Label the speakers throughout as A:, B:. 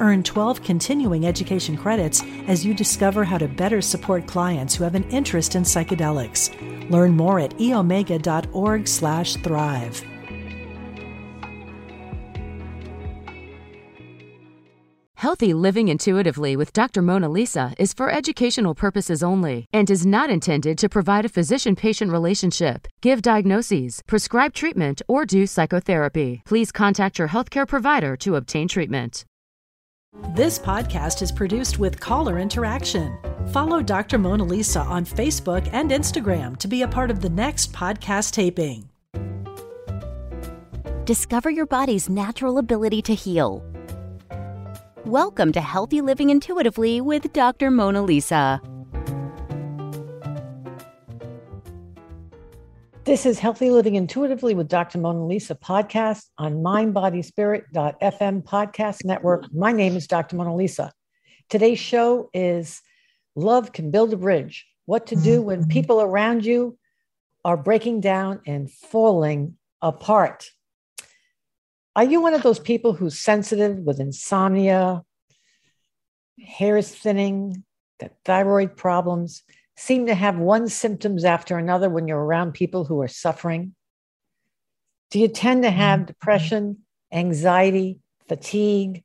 A: Earn 12 continuing education credits as you discover how to better support clients who have an interest in psychedelics. Learn more at eomega.org/thrive.
B: Healthy living intuitively with Dr. Mona Lisa is for educational purposes only and is not intended to provide a physician patient relationship, give diagnoses, prescribe treatment, or do psychotherapy. Please contact your healthcare provider to obtain treatment.
A: This podcast is produced with caller interaction. Follow Dr. Mona Lisa on Facebook and Instagram to be a part of the next podcast taping.
C: Discover your body's natural ability to heal. Welcome to Healthy Living Intuitively with Dr. Mona Lisa.
D: This is Healthy Living Intuitively with Dr. Mona Lisa podcast on mindbodyspirit.fm podcast network. My name is Dr. Mona Lisa. Today's show is Love Can Build a Bridge What to Do When People Around You Are Breaking Down and Falling Apart. Are you one of those people who's sensitive with insomnia, hair is thinning, got thyroid problems? Seem to have one symptoms after another when you're around people who are suffering? Do you tend to have mm-hmm. depression, anxiety, fatigue,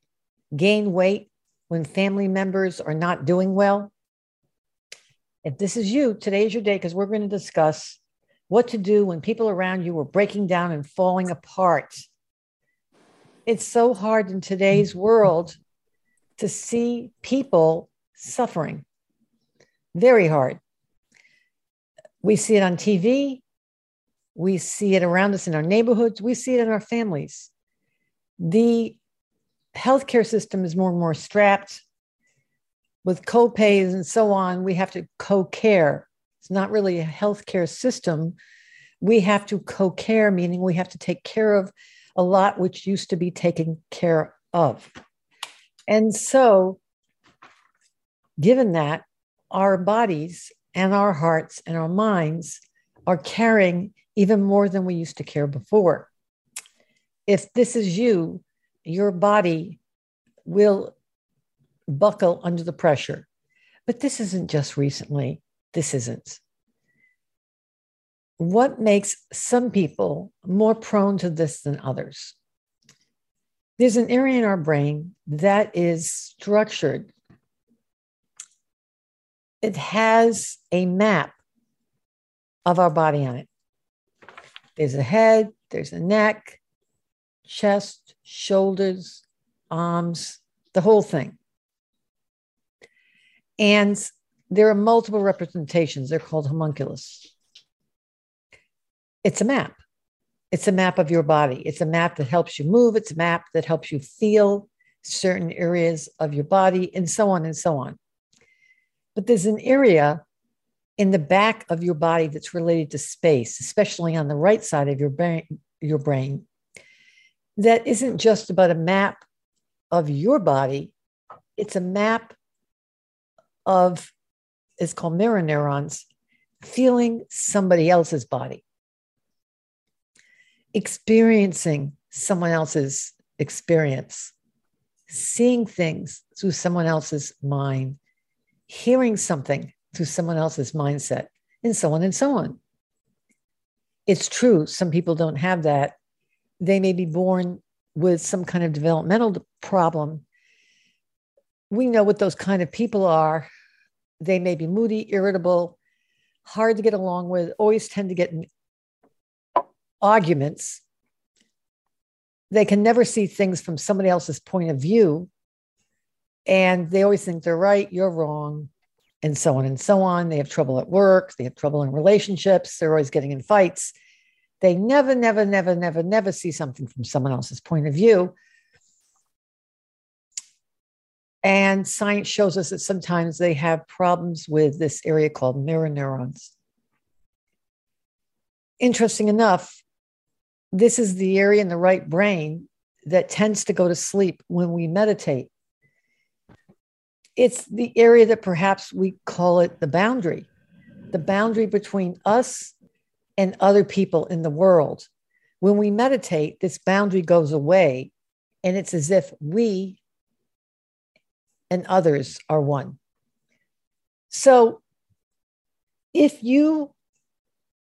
D: gain weight when family members are not doing well? If this is you, today's your day because we're going to discuss what to do when people around you are breaking down and falling apart. It's so hard in today's world to see people suffering. Very hard. We see it on TV. We see it around us in our neighborhoods. We see it in our families. The healthcare system is more and more strapped with co-pays and so on. We have to co-care. It's not really a healthcare system. We have to co-care, meaning we have to take care of a lot which used to be taken care of. And so, given that, our bodies and our hearts and our minds are caring even more than we used to care before. If this is you, your body will buckle under the pressure. But this isn't just recently, this isn't. What makes some people more prone to this than others? There's an area in our brain that is structured it has a map of our body on it. There's a head, there's a neck, chest, shoulders, arms, the whole thing. And there are multiple representations. They're called homunculus. It's a map. It's a map of your body. It's a map that helps you move. It's a map that helps you feel certain areas of your body, and so on and so on. But there's an area in the back of your body that's related to space, especially on the right side of your brain, your brain, that isn't just about a map of your body, it's a map of, it's called mirror neurons, feeling somebody else's body, experiencing someone else's experience, seeing things through someone else's mind, hearing something through someone else's mindset, and so on and so on. It's true, some people don't have that. They may be born with some kind of developmental problem. We know what those kind of people are. They may be moody, irritable, hard to get along with, always tend to get in arguments. They can never see things from somebody else's point of view and they always think they're right, you're wrong, and so on and so on. They have trouble at work, they have trouble in relationships, they're always getting in fights. They never, never, never, never, never see something from someone else's point of view. And science shows us that sometimes they have problems with this area called mirror neurons. Interesting enough, this is the area in the right brain that tends to go to sleep when we meditate. It's the area that perhaps we call it the boundary, the boundary between us and other people in the world. When we meditate, this boundary goes away, and it's as if we and others are one. So, if you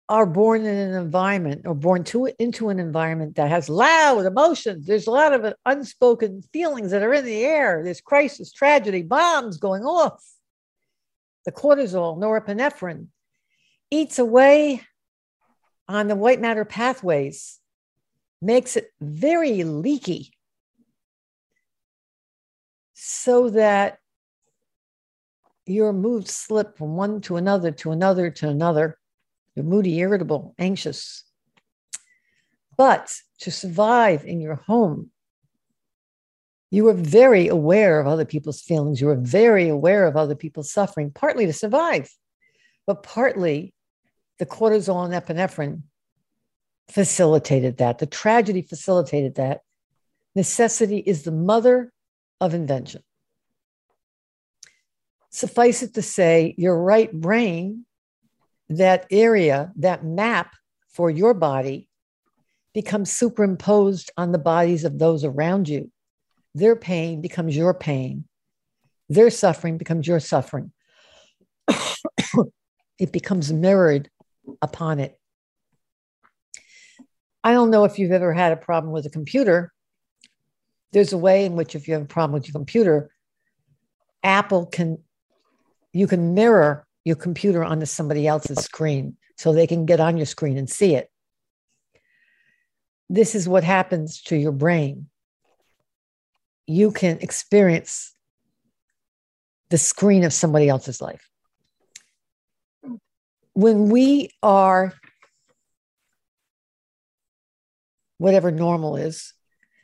D: are born in an environment or born to into an environment that has loud emotions, there's a lot of unspoken feelings that are in the air. There's crisis, tragedy, bombs going off. The cortisol, norepinephrine, eats away on the white matter pathways, makes it very leaky so that your moods slip from one to another to another to another. You're moody, irritable, anxious. But to survive in your home, you are very aware of other people's feelings. You are very aware of other people's suffering, partly to survive, but partly the cortisol and epinephrine facilitated that. The tragedy facilitated that. Necessity is the mother of invention. Suffice it to say, your right brain, that area, that map for your body, becomes superimposed on the bodies of those around you. Their pain becomes your pain. Their suffering becomes your suffering. it becomes mirrored upon it. I don't know if you've ever had a problem with a computer, there's a way in which if you have a problem with your computer, Apple can you can mirror your computer onto somebody else's screen so they can get on your screen and see it. This is what happens to your brain. You can experience the screen of somebody else's life. When we are whatever normal is,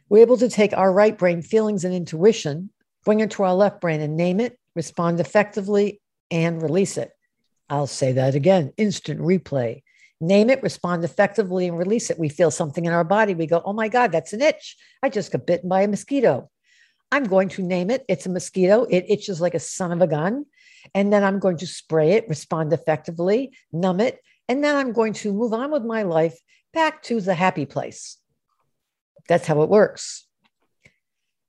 D: we're able to take our right brain feelings and intuition, bring it to our left brain and name it, respond effectively, and release it. I'll say that again instant replay. Name it, respond effectively, and release it. We feel something in our body. We go, oh my God, that's an itch. I just got bitten by a mosquito. I'm going to name it. It's a mosquito. It itches like a son of a gun. And then I'm going to spray it, respond effectively, numb it. And then I'm going to move on with my life back to the happy place. That's how it works.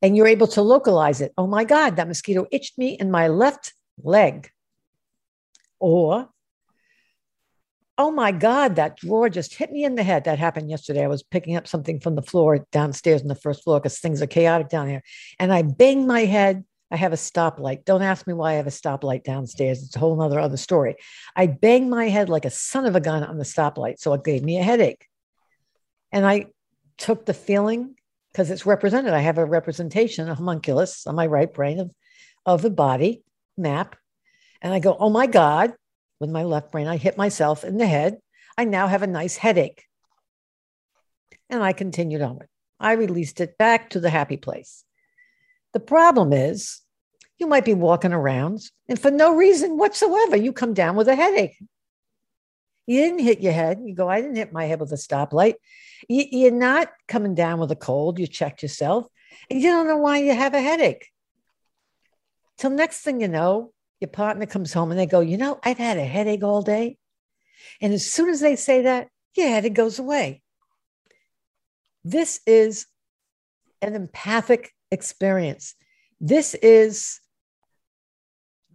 D: And you're able to localize it. Oh my God, that mosquito itched me in my left leg. Or, oh my God, that drawer just hit me in the head. That happened yesterday. I was picking up something from the floor downstairs on the first floor because things are chaotic down here. And I banged my head. I have a stoplight. Don't ask me why I have a stoplight downstairs. It's a whole other other story. I banged my head like a son of a gun on the stoplight. So it gave me a headache. And I took the feeling because it's represented. I have a representation, a homunculus on my right brain of, of the body map. And I go, oh my God, with my left brain, I hit myself in the head. I now have a nice headache. And I continued on it. I released it back to the happy place. The problem is, you might be walking around and for no reason whatsoever, you come down with a headache. You didn't hit your head. You go, I didn't hit my head with a stoplight. You, are not coming down with a cold. You checked yourself and you don't know why you have a headache. Till next thing you know, your partner comes home and they go, You know, I've had a headache all day. And as soon as they say that, your headache goes away. This is an empathic experience. This is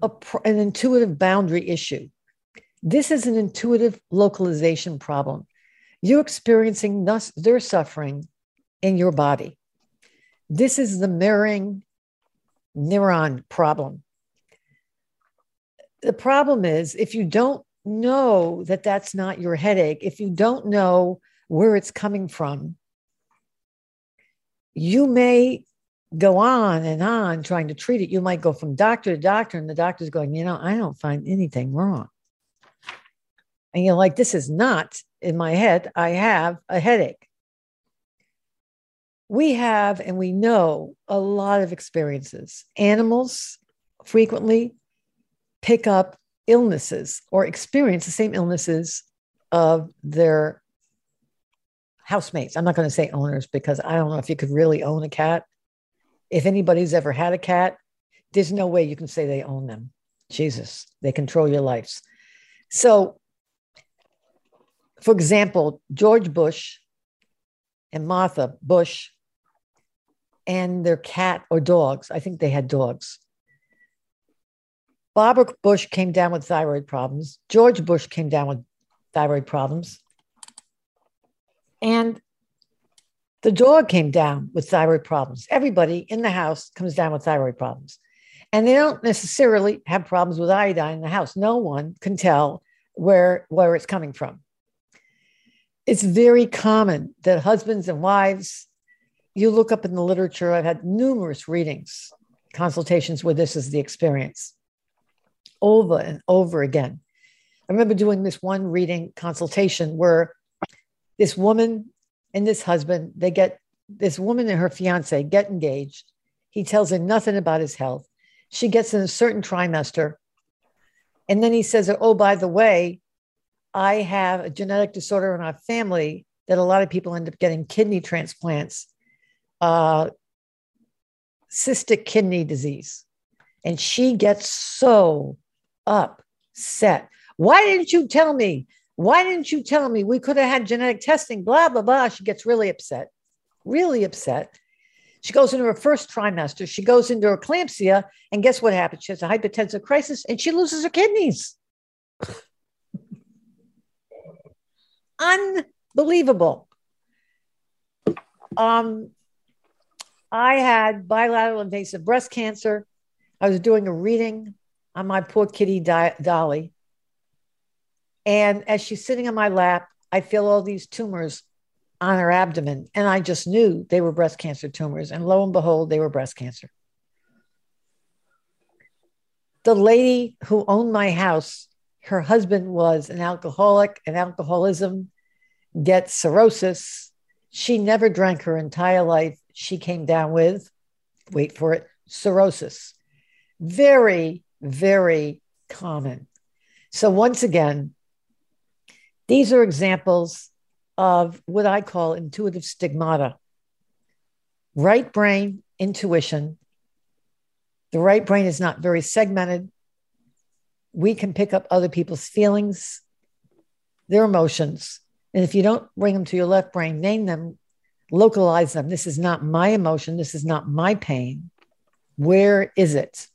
D: a, an intuitive boundary issue. This is an intuitive localization problem. You're experiencing thus, their suffering in your body. This is the mirroring neuron problem. The problem is if you don't know that that's not your headache, if you don't know where it's coming from, you may go on and on trying to treat it. You might go from doctor to doctor, and the doctor's going, you know, I don't find anything wrong. And you're like, this is not in my head. I have a headache. we have and we know a lot of experiences. Animals frequently pick up illnesses or experience the same illnesses of their housemates. I'm not going to say owners because I don't know if you could really own a cat. If anybody's ever had a cat, there's no way you can say they own them. Jesus, they control your lives. So, for example, George Bush and Martha Bush and their cat or dogs. I think they had dogs. Barbara Bush came down with thyroid problems. George Bush came down with thyroid problems. And the dog came down with thyroid problems. Everybody in the house comes down with thyroid problems. And they don't necessarily have problems with iodine in the house. No one can tell where, where it's coming from. It's very common that husbands and wives you look up in the literature, I've had numerous readings, consultations where this is the experience over and over again. I remember doing this one reading consultation where this woman and this husband, they get this woman and her fiance get engaged. He tells her nothing about his health. She gets in a certain trimester. And then he says, Oh, by the way, I have a genetic disorder in our family that a lot of people end up getting kidney transplants uh, cystic kidney disease. And she gets so upset. Why didn't you tell me? Why didn't you tell me? We could have had genetic testing, blah, blah, blah. She gets really upset, really upset. She goes into her first trimester. She goes into eclampsia. And guess what happens? She has a hypertensive crisis and she loses her kidneys. Unbelievable. Um, I had bilateral invasive breast cancer. I was doing a reading on my poor kitty Dolly. And as she's sitting on my lap, I feel all these tumors on her abdomen. And I just knew they were breast cancer tumors. And lo and behold, they were breast cancer. The lady who owned my house, her husband was an alcoholic, and alcoholism gets cirrhosis. She never drank her entire life she came down with, wait for it, cirrhosis. Very, very common. So, once again, these are examples of what I call intuitive stigmata right brain intuition. The right brain is not very segmented. We can pick up other people's feelings, their emotions. And if you don't bring them to your left brain, name them localize them. This is not my emotion. This is not my pain. Where is it?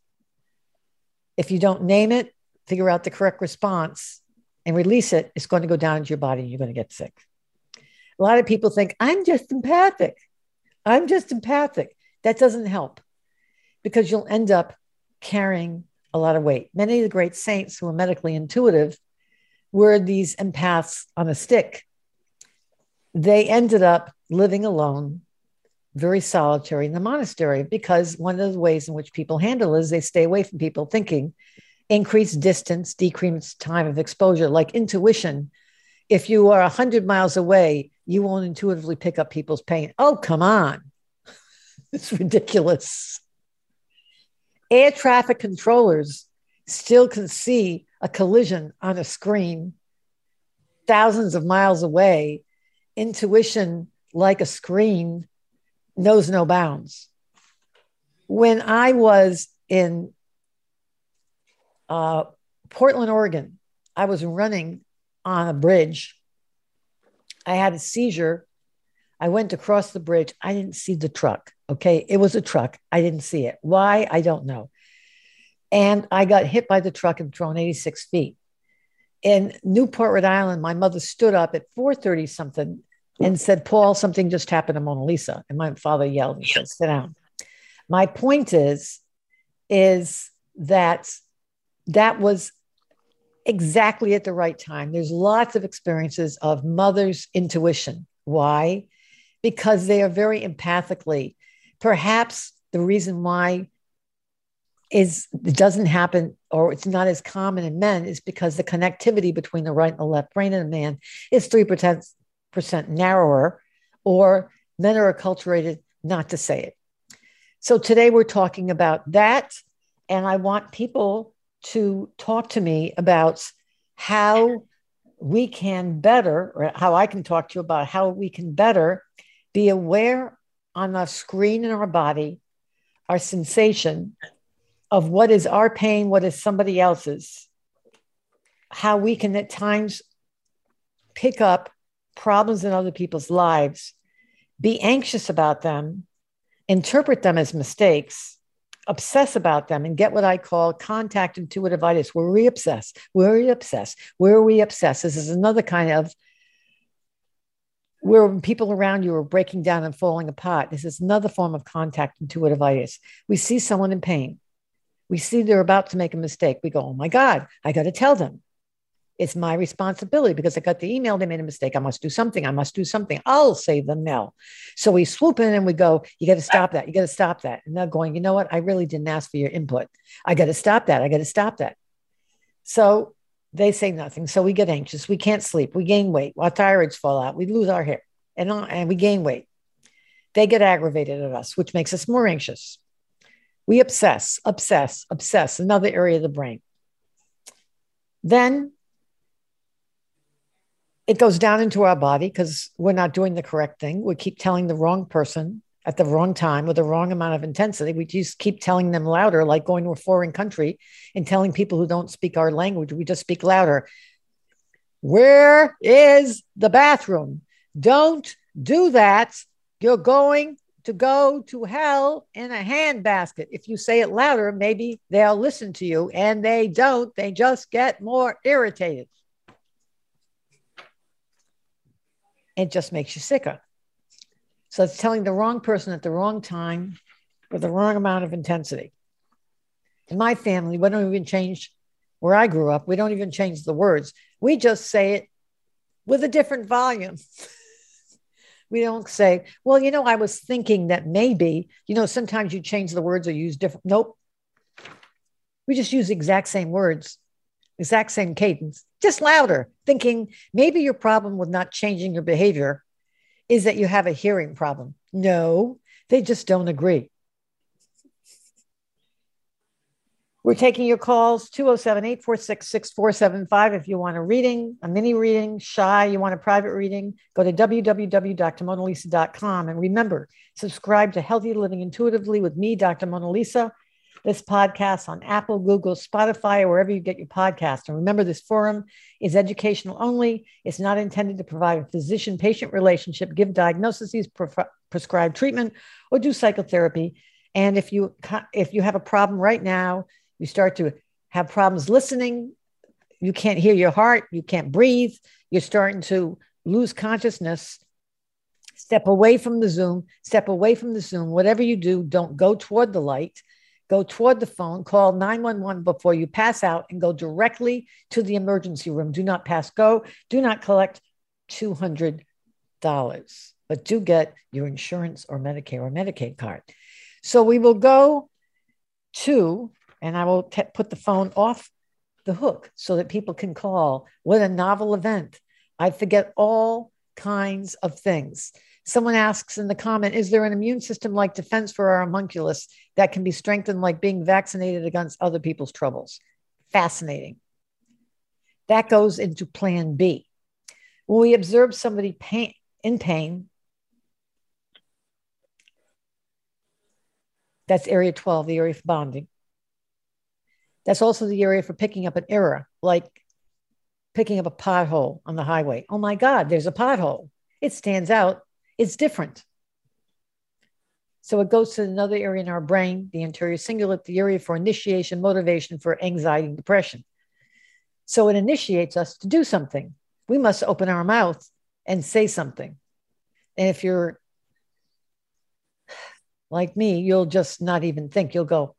D: If you don't name it, figure out the correct response and release it, it's going to go down into your body and you're going to get sick. A lot of people think, I'm just empathic. I'm just empathic. That doesn't help because you'll end up carrying a lot of weight. Many of the great saints who were medically intuitive were these empaths on a stick. They ended up living alone, very solitary in the monastery, because one of the ways in which people handle is they stay away from people thinking, increase distance, decrease time of exposure, like intuition. If you are 100 miles away, you won't intuitively pick up people's pain. Oh, come on. it's ridiculous. Air traffic controllers still can see a collision on a screen thousands of miles away. Intuition like a screen knows no bounds. When I was in uh, Portland, Oregon, I was running on a bridge. I had a seizure. I went to cross the bridge. I didn't see the truck. Okay. It was a truck. I didn't see it. Why? I don't know. And I got hit by the truck and thrown 86 feet. In Newport, Rhode Island, my mother stood up at 4:30 something and said, Paul, something just happened to Mona Lisa. And my father yelled and said, sit down. My point is, is that that was exactly at the right time. There's lots of experiences of mother's intuition. Why? Because they are very empathically. Perhaps the reason why is it doesn't happen or it's not as common in men is because the connectivity between the right and the left brain in a man is 3% percent narrower, or men are acculturated not to say it. So today we're talking about that. And I want people to talk to me about how we can better, or how I can talk to you about how we can better be aware on the screen in our body, our sensation of what is our pain, what is somebody else's, how we can at times pick up problems in other people's lives, be anxious about them, interpret them as mistakes, obsess about them, and get what I call contact intuitivitis, where we obsess, where we obsess, where we obsess. This is another kind of where people around you are breaking down and falling apart. This is another form of contact intuitivitis. We see someone in pain. We see they're about to make a mistake. We go, oh my God, I got to tell them. It's my responsibility because I got the email, they made a mistake. I must do something. I must do something. I'll save them now. So we swoop in and we go, You got to stop that. You got to stop that. And they're going, You know what? I really didn't ask for your input. I got to stop that. I got to stop that. So they say nothing. So we get anxious. We can't sleep. We gain weight. Our thyroids fall out. We lose our hair and, and we gain weight. They get aggravated at us, which makes us more anxious. We obsess, obsess, obsess, another area of the brain. Then it goes down into our body because we're not doing the correct thing. We keep telling the wrong person at the wrong time with the wrong amount of intensity. We just keep telling them louder, like going to a foreign country and telling people who don't speak our language, we just speak louder. Where is the bathroom? Don't do that. You're going to go to hell in a handbasket. If you say it louder, maybe they'll listen to you, and they don't. They just get more irritated. It just makes you sicker. So it's telling the wrong person at the wrong time with the wrong amount of intensity. In my family, we don't even change where I grew up, we don't even change the words. We just say it with a different volume. we don't say, well, you know, I was thinking that maybe, you know, sometimes you change the words or use different. Nope. We just use the exact same words, exact same cadence, just louder, thinking maybe your problem with not changing your behavior is that you have a hearing problem. No, they just don't agree. We're taking your calls 207 846 6475. If you want a reading, a mini reading, shy, you want a private reading, go to www.drmonalisa.com. And remember, subscribe to Healthy Living Intuitively with me, Dr. Mona Lisa. This podcast on Apple, Google, Spotify, or wherever you get your podcast. And remember, this forum is educational only. It's not intended to provide a physician patient relationship, give diagnoses, pre- prescribe treatment, or do psychotherapy. And if you if you have a problem right now, you start to have problems listening. You can't hear your heart. You can't breathe. You're starting to lose consciousness. Step away from the Zoom. Step away from the Zoom. Whatever you do, don't go toward the light. Go toward the phone. Call 911 before you pass out and go directly to the emergency room. Do not pass go. Do not collect $200, but do get your insurance or Medicare or Medicaid card. So we will go to and I will t- put the phone off the hook so that people can call. What a novel event. I forget all kinds of things. Someone asks in the comment, is there an immune system like defense for our homunculus that can be strengthened like being vaccinated against other people's troubles? Fascinating. That goes into plan B. When we observe somebody pain, in pain, that's area 12, the area of bonding. That's also the area for picking up an error, like picking up a pothole on the highway. Oh my God, there's a pothole. It stands out. It's different. So it goes to another area in our brain, the anterior cingulate, the area for initiation, motivation for anxiety and depression. So it initiates us to do something. We must open our mouth and say something. And if you're like me, you'll just not even think. You'll go,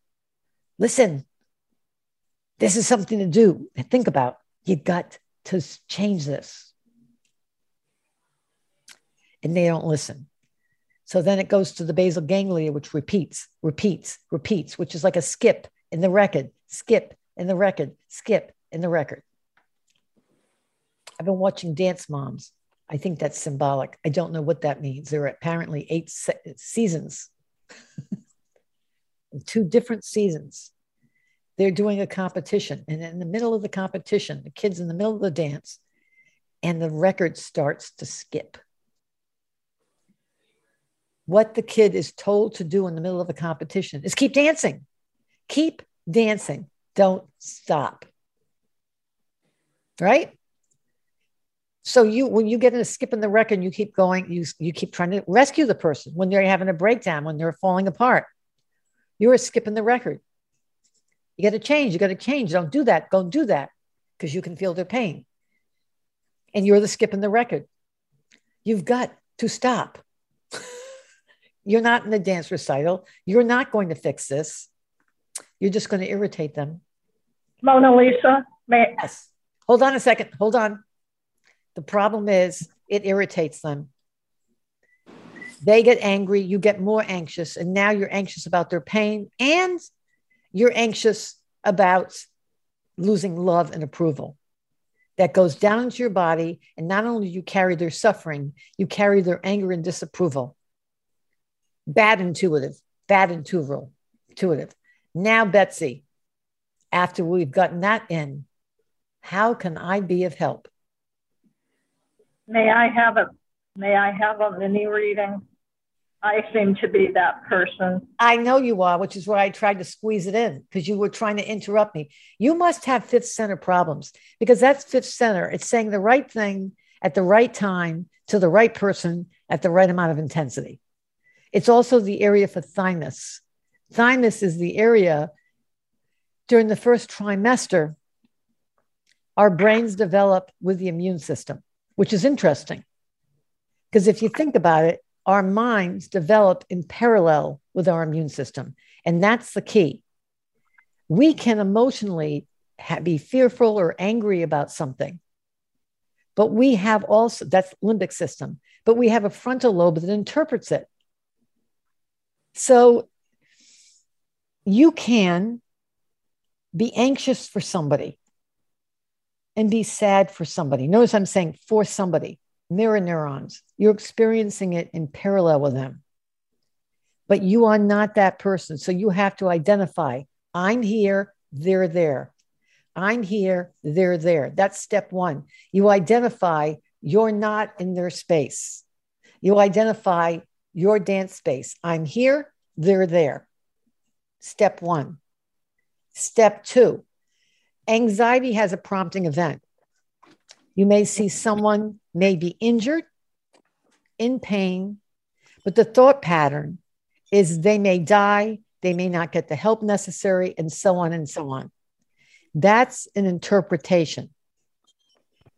D: listen, this is something to do and think about. You've got to change this. And they don't listen. So then it goes to the basal ganglia, which repeats, repeats, repeats, which is like a skip in the record, skip in the record, skip in the record. I've been watching Dance Moms I think that's symbolic. I don't know what that means. There are apparently eight se- seasons, two different seasons. They're doing a competition. And in the middle of the competition, the kids in the middle of the dance, and the record starts to skip. What the kid is told to do in the middle of a competition is keep dancing, keep dancing, don't stop. Right? So you, when you get in a skip in the record, you keep going, you, you keep trying to rescue the person when they're having a breakdown, when they're falling apart. You're skipping the record. You got to change. You got to change. Don't do that. Don't do that because you can feel their pain. And you're the skip in the record. You've got to stop. You're not in the dance recital. You're not going to fix this. You're just going to irritate them.
E: Mona Lisa, may
D: yes. Hold on a second. Hold on. The problem is it irritates them. They get angry, you get more anxious, and now you're anxious about their pain and you're anxious about losing love and approval. That goes down into your body, and not only you carry their suffering, you carry their anger and disapproval. Bad intuitive, bad intuitive, intuitive. Now, Betsy, after we've gotten that in, how can I be of help?
E: May I have a may I have a mini reading? I seem to be that person.
D: I know you are, which is why I tried to squeeze it in because you were trying to interrupt me. You must have fifth center problems because that's fifth center. It's saying the right thing at the right time to the right person at the right amount of intensity. It's also the area for thymus. Thymus is the area during the first trimester, our brains develop with the immune system which is interesting. Because if you think about it, our minds develop in parallel with our immune system. And that's the key. We can emotionally be fearful or angry about something, but we have also, that's limbic system, but we have a frontal lobe that interprets it. So you can be anxious for somebody and be sad for somebody. Notice I'm saying for somebody, mirror neurons. You're experiencing it in parallel with them. But you are not that person. So you have to identify I'm here, they're there. I'm here, they're there. That's step one. You identify you're not in their space. You identify your dance space. I'm here, they're there. Step one. Step two, Anxiety has a prompting event. You may see someone may be injured, in pain, but the thought pattern is they may die, they may not get the help necessary, and so on and so on. That's an interpretation.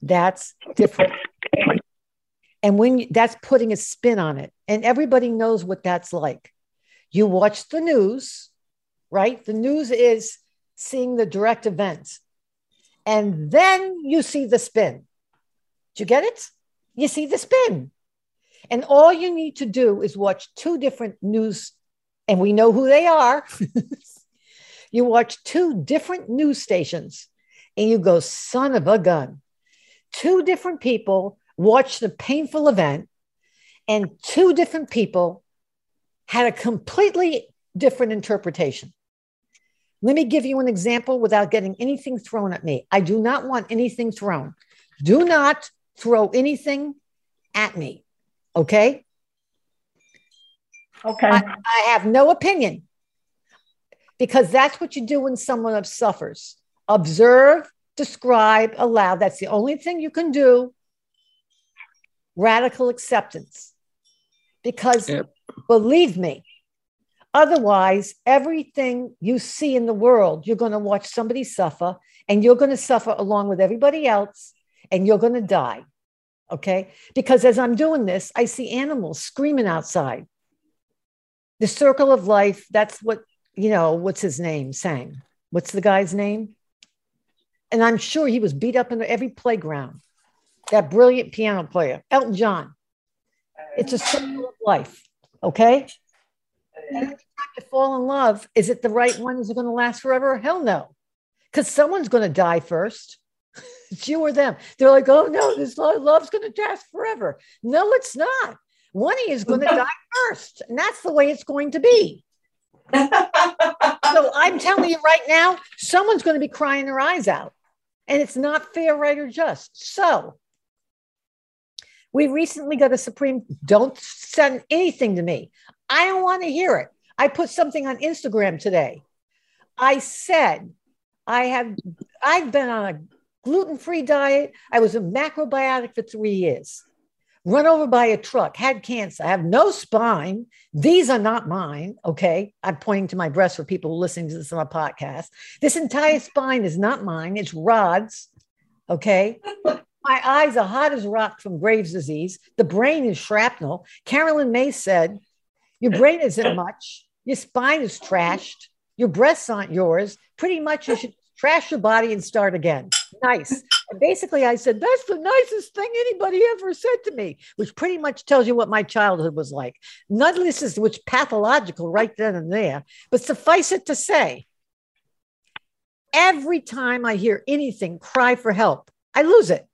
D: That's different. And when you, that's putting a spin on it, and everybody knows what that's like. You watch the news, right? The news is seeing the direct events. And then you see the spin. Do you get it? You see the spin. And all you need to do is watch two different news, and we know who they are. you watch two different news stations, and you go, son of a gun. Two different people watched the painful event, and two different people had a completely different interpretation. Let me give you an example without getting anything thrown at me. I do not want anything thrown. Do not throw anything at me. Okay.
E: Okay.
D: I, I have no opinion because that's what you do when someone suffers. Observe, describe, allow. That's the only thing you can do. Radical acceptance. Because yep. believe me, Otherwise, everything you see in the world, you're going to watch somebody suffer and you're going to suffer along with everybody else and you're going to die. Okay. Because as I'm doing this, I see animals screaming outside. The circle of life, that's what, you know, what's his name sang? What's the guy's name? And I'm sure he was beat up in every playground. That brilliant piano player, Elton John. It's a circle of life. Okay time to fall in love, is it the right one? Is it going to last forever? Hell no. Because someone's going to die first. It's you or them. They're like, oh no, this love's going to last forever. No, it's not. One is going to die first, and that's the way it's going to be. so I'm telling you right now, someone's going to be crying their eyes out, and it's not fair, right, or just. So we recently got a Supreme. Don't send anything to me. I don't want to hear it. I put something on Instagram today. I said I have I've been on a gluten-free diet. I was a macrobiotic for three years. Run over by a truck, had cancer. I have no spine. These are not mine. Okay. I'm pointing to my breast for people listening to this on a podcast. This entire spine is not mine. It's Rod's. Okay. My eyes are hot as rock from Graves' disease. The brain is shrapnel. Carolyn May said, Your brain isn't much. Your spine is trashed. Your breasts aren't yours. Pretty much you should trash your body and start again. Nice. And basically, I said, That's the nicest thing anybody ever said to me, which pretty much tells you what my childhood was like. None of this is which pathological right then and there, but suffice it to say, every time I hear anything cry for help, I lose it.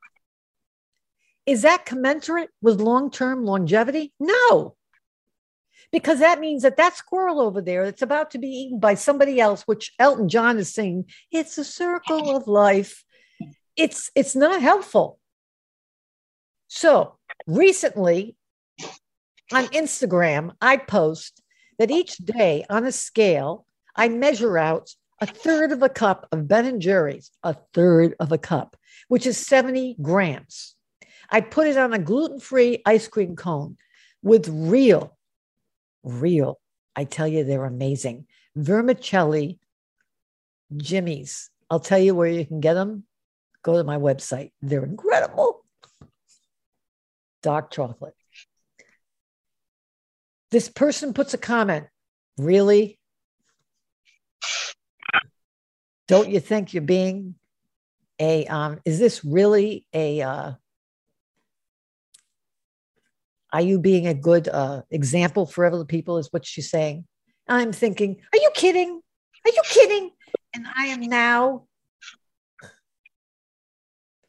D: Is that commensurate with long term longevity? No. Because that means that that squirrel over there that's about to be eaten by somebody else, which Elton John is saying, it's a circle of life. It's it's not helpful. So recently on Instagram, I post that each day on a scale, I measure out a third of a cup of Ben and Jerry's, a third of a cup, which is 70 grams. I put it on a gluten free ice cream cone with real, real, I tell you, they're amazing. Vermicelli Jimmy's. I'll tell you where you can get them. Go to my website. They're incredible. Dark chocolate. This person puts a comment. Really? Don't you think you're being a, um, is this really a, uh, are you being a good uh, example for other people? Is what she's saying. I'm thinking, are you kidding? Are you kidding? And I am now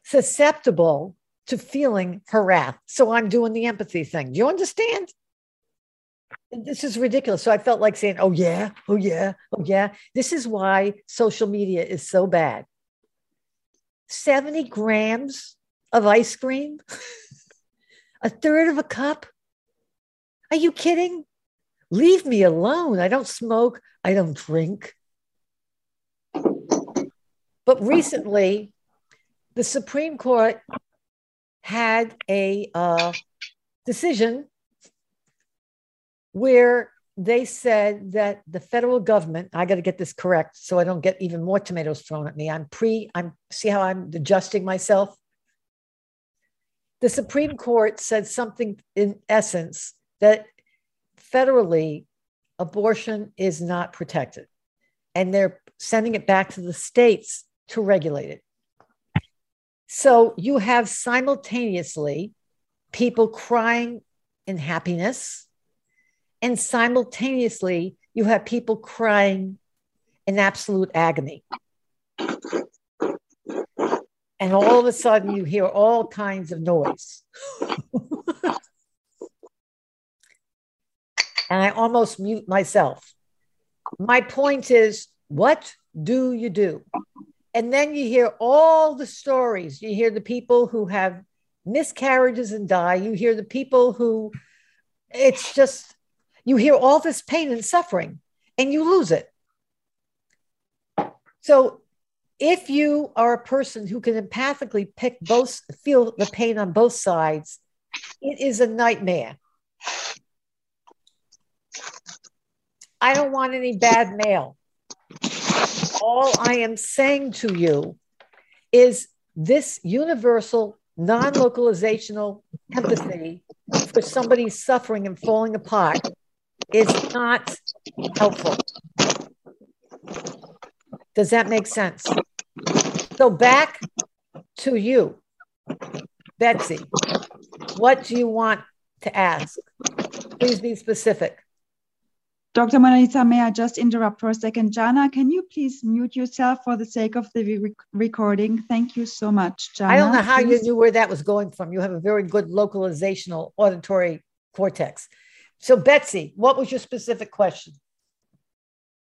D: susceptible to feeling her wrath. So I'm doing the empathy thing. Do you understand? This is ridiculous. So I felt like saying, oh, yeah, oh, yeah, oh, yeah. This is why social media is so bad. 70 grams of ice cream. A third of a cup? Are you kidding? Leave me alone. I don't smoke. I don't drink. But recently, the Supreme Court had a uh, decision where they said that the federal government, I got to get this correct so I don't get even more tomatoes thrown at me. I'm pre, I'm see how I'm adjusting myself the Supreme Court said something in essence that federally abortion is not protected. And they're sending it back to the states to regulate it. So you have simultaneously people crying in happiness, and simultaneously you have people crying in absolute agony and all of a sudden you hear all kinds of noise. and I almost mute myself. My point is, what do you do? And then you hear all the stories. You hear the people who have miscarriages and die. You hear the people who, it's just, you hear all this pain and suffering and you lose it. So if you are a person who can empathically pick both, feel the pain on both sides, it is a nightmare. I don't want any bad mail. All I am saying to you is this universal, non localizational empathy for somebody suffering and falling apart is not helpful. Does that make sense? So back to you, Betsy. What do you want to ask? Please be specific.
F: Dr. Mona Lisa, may I just interrupt for a second? Jana, can you please mute yourself for the sake of the re recording? Thank you so much, Jana.
D: I don't know how
F: please.
D: you knew where that was going from. You have a very good localizational auditory cortex. So, Betsy, what was your specific question?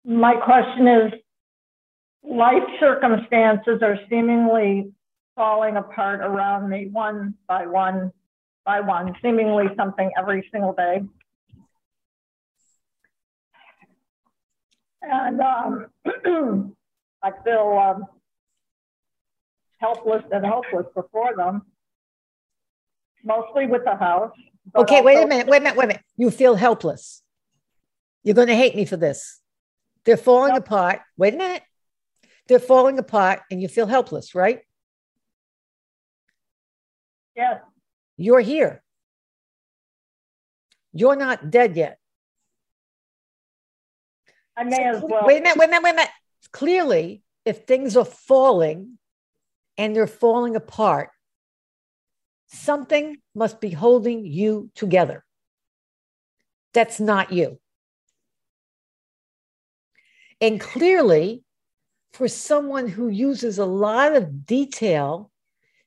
E: My question is life circumstances are seemingly falling apart around me one by one by one, seemingly something every single day. And um, I feel um, helpless and hopeless before them, mostly with the house.
D: Okay, wait a minute, wait a minute, wait a minute. You feel helpless. You're going to hate me for this. They're falling apart. Wait a minute. They're falling apart and you feel helpless, right?
E: Yes,
D: You're here. You're not dead yet.
E: I may as well.
D: Wait a minute, wait a minute, wait a minute. Clearly, if things are falling and they're falling apart, something must be holding you together. That's not you. And clearly, for someone who uses a lot of detail,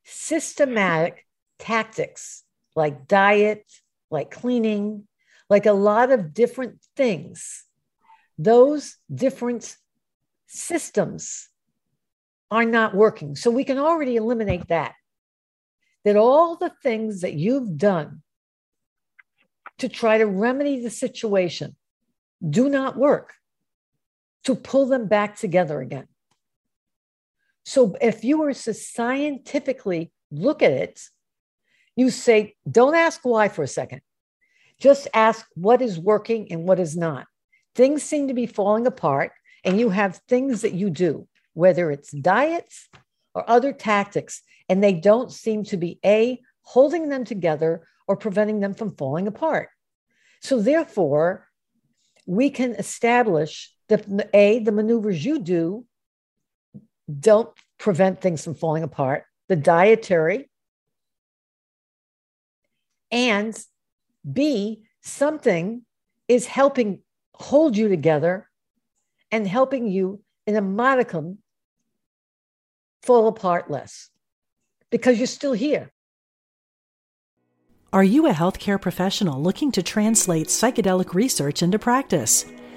D: systematic tactics like diet, like cleaning, like a lot of different things, those different systems are not working. So we can already eliminate that. That all the things that you've done to try to remedy the situation do not work to pull them back together again. So if you were to scientifically look at it, you say, don't ask why for a second. Just ask what is working and what is not. Things seem to be falling apart, and you have things that you do, whether it's diets or other tactics, and they don't seem to be A, holding them together or preventing them from falling apart. So, therefore, we can establish that A, the maneuvers you do don't prevent things from falling apart, the dietary, and B, something is helping hold you together and helping you in a modicum fall apart less because you're still here.
A: Are you a healthcare professional looking to translate psychedelic research into practice?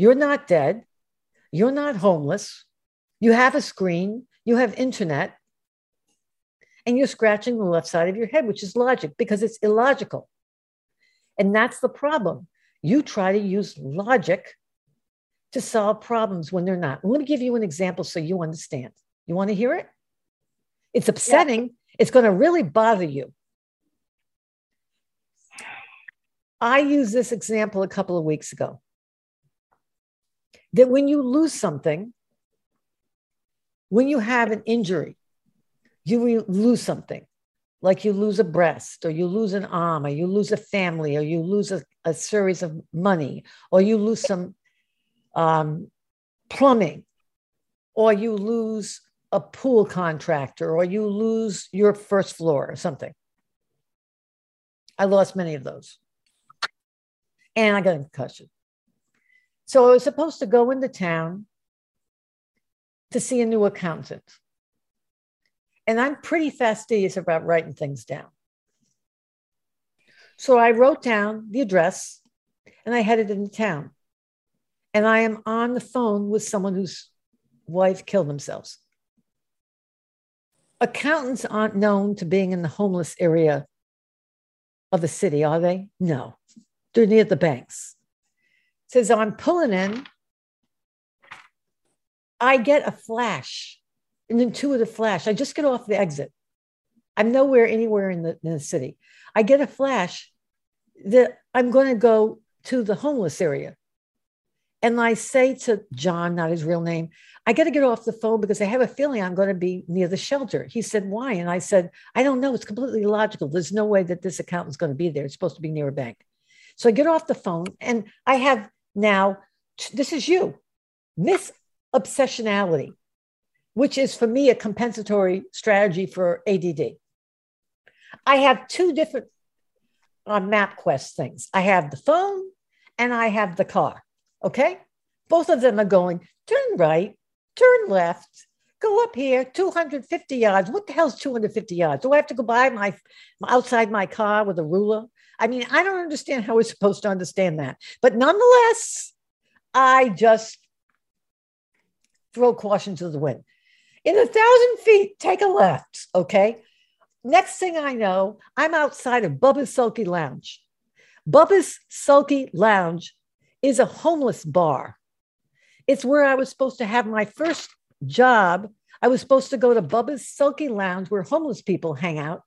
D: You're not dead. You're not homeless. You have a screen. You have internet. And you're scratching the left side of your head, which is logic because it's illogical. And that's the problem. You try to use logic to solve problems when they're not. Let me give you an example so you understand. You want to hear it? It's upsetting. It's going to really bother you. I used this example a couple of weeks ago that when you lose something, when you have an injury, you lose something, like you lose a breast, or you lose an arm, or you lose a family, or you lose a, a series of money, or you lose some um, plumbing, or you lose a pool contractor, or you lose your first floor or something. I lost many of those. And I got a concussion. So I was supposed to go into town to see a new accountant. And I'm pretty fastidious about writing things down. So I wrote down the address and I headed into town. And I am on the phone with someone whose wife killed themselves. Accountants aren't known to being in the homeless area of the city, are they? No, they're near the banks says I'm pulling in, I get a flash, an intuitive flash. I just get off the exit. I'm nowhere anywhere in the, in the city. I get a flash that I'm going to go to the homeless area. And I say to John, not his real name, I got to get off the phone because I have a feeling I'm going to be near the shelter. He said, Why? And I said, I don't know. It's completely illogical. There's no way that this accountant's going to be there. It's supposed to be near a bank. So I get off the phone and I have now, this is you, miss obsessionality, which is for me a compensatory strategy for ADD. I have two different uh, MapQuest things. I have the phone and I have the car. Okay. Both of them are going turn right, turn left, go up here 250 yards. What the hell's 250 yards? Do I have to go by my outside my car with a ruler? I mean, I don't understand how we're supposed to understand that. But nonetheless, I just throw caution to the wind. In a thousand feet, take a left. Okay. Next thing I know, I'm outside of Bubba's Sulky Lounge. Bubba's Sulky Lounge is a homeless bar. It's where I was supposed to have my first job. I was supposed to go to Bubba's Sulky Lounge where homeless people hang out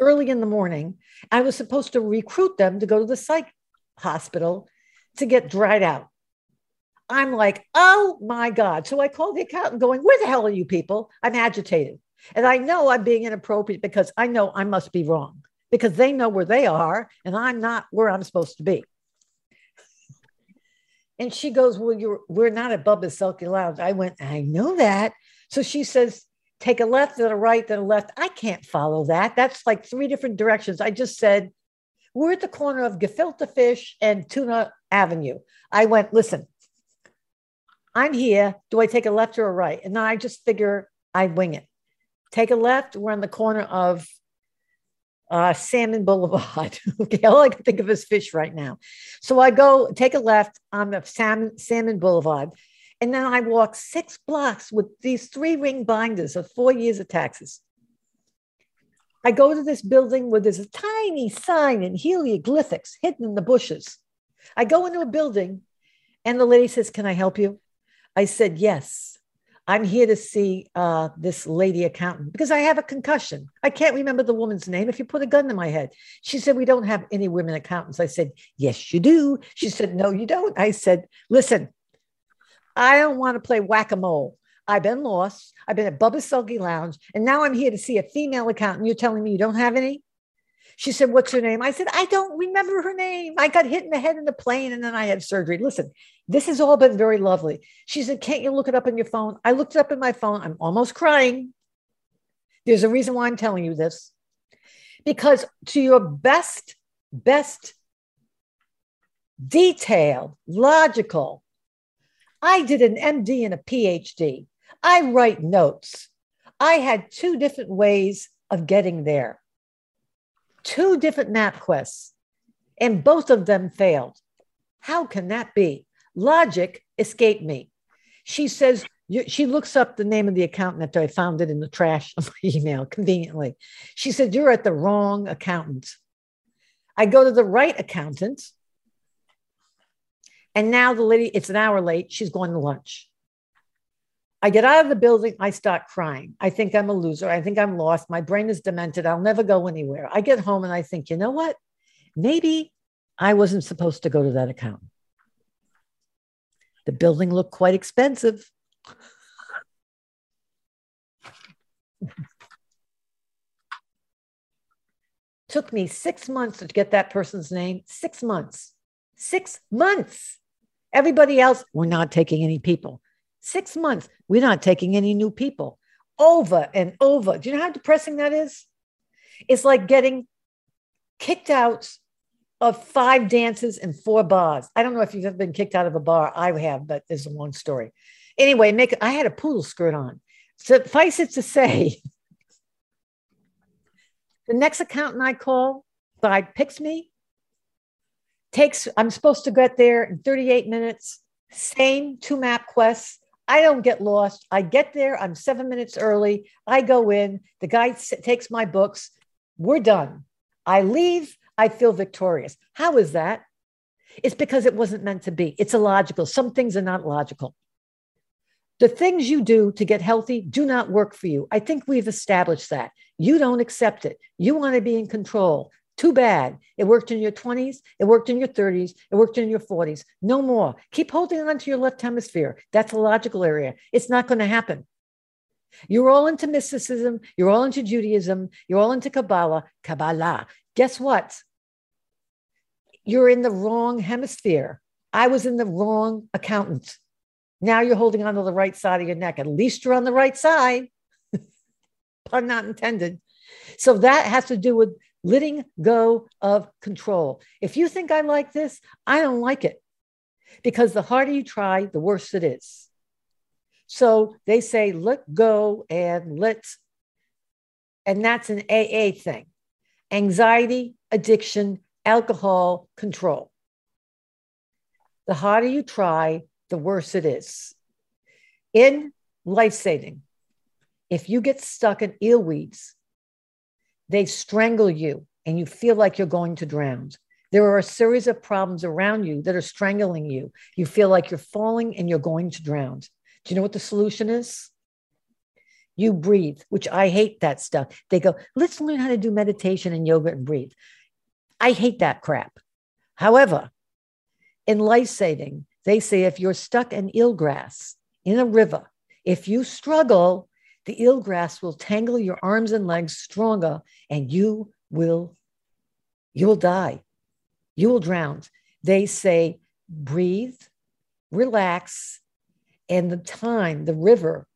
D: early in the morning. I was supposed to recruit them to go to the psych hospital to get dried out. I'm like, oh my God. So I called the accountant going, where the hell are you people? I'm agitated. And I know I'm being inappropriate because I know I must be wrong because they know where they are and I'm not where I'm supposed to be. And she goes, Well, you're we're not at Bubba's Sulky Lounge. I went, I know that. So she says, take a left, then a right, then a left. I can't follow that. That's like three different directions. I just said, we're at the corner of gefilte fish and tuna avenue. I went, listen, I'm here. Do I take a left or a right? And then I just figure I wing it. Take a left. We're on the corner of uh, Salmon Boulevard. okay, all I can think of is fish right now. So I go take a left on the Salmon, Salmon Boulevard, and then I walk six blocks with these three ring binders of four years of taxes. I go to this building where there's a tiny sign in hieroglyphics hidden in the bushes. I go into a building, and the lady says, "Can I help you?" I said, Yes. I'm here to see uh, this lady accountant because I have a concussion. I can't remember the woman's name. If you put a gun to my head, she said, We don't have any women accountants. I said, Yes, you do. She said, No, you don't. I said, Listen, I don't want to play whack a mole. I've been lost. I've been at Bubba's Sulky Lounge, and now I'm here to see a female accountant. You're telling me you don't have any? She said, What's her name? I said, I don't remember her name. I got hit in the head in the plane and then I had surgery. Listen, this has all been very lovely. She said, Can't you look it up on your phone? I looked it up in my phone. I'm almost crying. There's a reason why I'm telling you this. Because to your best, best detailed, logical, I did an MD and a PhD. I write notes. I had two different ways of getting there two different map quests, and both of them failed. How can that be? Logic escaped me. She says, she looks up the name of the accountant after I found it in the trash of my email conveniently. She said, You're at the wrong accountant. I go to the right accountant. And now the lady, it's an hour late. She's going to lunch. I get out of the building, I start crying. I think I'm a loser. I think I'm lost. My brain is demented. I'll never go anywhere. I get home and I think, you know what? Maybe I wasn't supposed to go to that account. The building looked quite expensive. Took me six months to get that person's name. Six months. Six months. Everybody else, we're not taking any people. Six months, we're not taking any new people over and over. Do you know how depressing that is? It's like getting kicked out of five dances and four bars. I don't know if you've ever been kicked out of a bar. I have, but there's a long story. Anyway, make I had a poodle skirt on. Suffice it to say, the next accountant I call, guy picks me, takes, I'm supposed to get there in 38 minutes, same two map quests I don't get lost. I get there. I'm seven minutes early. I go in. The guy takes my books. We're done. I leave. I feel victorious. How is that? It's because it wasn't meant to be. It's illogical. Some things are not logical. The things you do to get healthy do not work for you. I think we've established that. You don't accept it. You want to be in control. Too bad. It worked in your 20s, it worked in your 30s, it worked in your 40s. No more. Keep holding on to your left hemisphere. That's a logical area. It's not going to happen. You're all into mysticism, you're all into Judaism, you're all into Kabbalah, Kabbalah. Guess what? You're in the wrong hemisphere. I was in the wrong accountant. Now you're holding on to the right side of your neck. At least you're on the right side. Pun not intended. So that has to do with letting go of control. If you think I like this, I don't like it because the harder you try, the worse it is. So they say, let go and let's, and that's an AA thing anxiety, addiction, alcohol, control. The harder you try, the worse it is. In life saving, if you get stuck in eel weeds, they strangle you and you feel like you're going to drown. There are a series of problems around you that are strangling you. You feel like you're falling and you're going to drown. Do you know what the solution is? You breathe, which I hate that stuff. They go, let's learn how to do meditation and yoga and breathe. I hate that crap. However, in life saving, they say if you're stuck in eelgrass in a river, if you struggle, the ill eelgrass will tangle your arms and legs stronger and you will you will die. You will drown. They say breathe relax and the time the river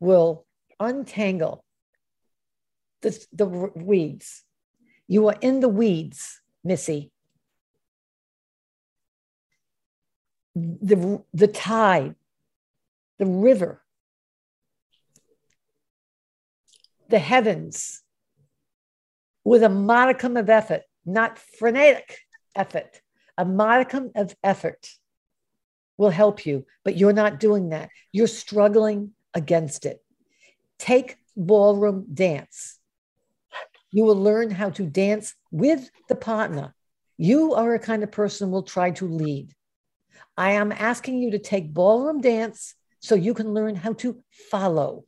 D: will untangle the, the weeds. You are in the weeds missy. The, the tide the river the heavens with a modicum of effort, not frenetic effort, a modicum of effort will help you, but you're not doing that. You're struggling against it. Take ballroom dance. You will learn how to dance with the partner. You are a kind of person will try to lead. I am asking you to take ballroom dance so you can learn how to follow.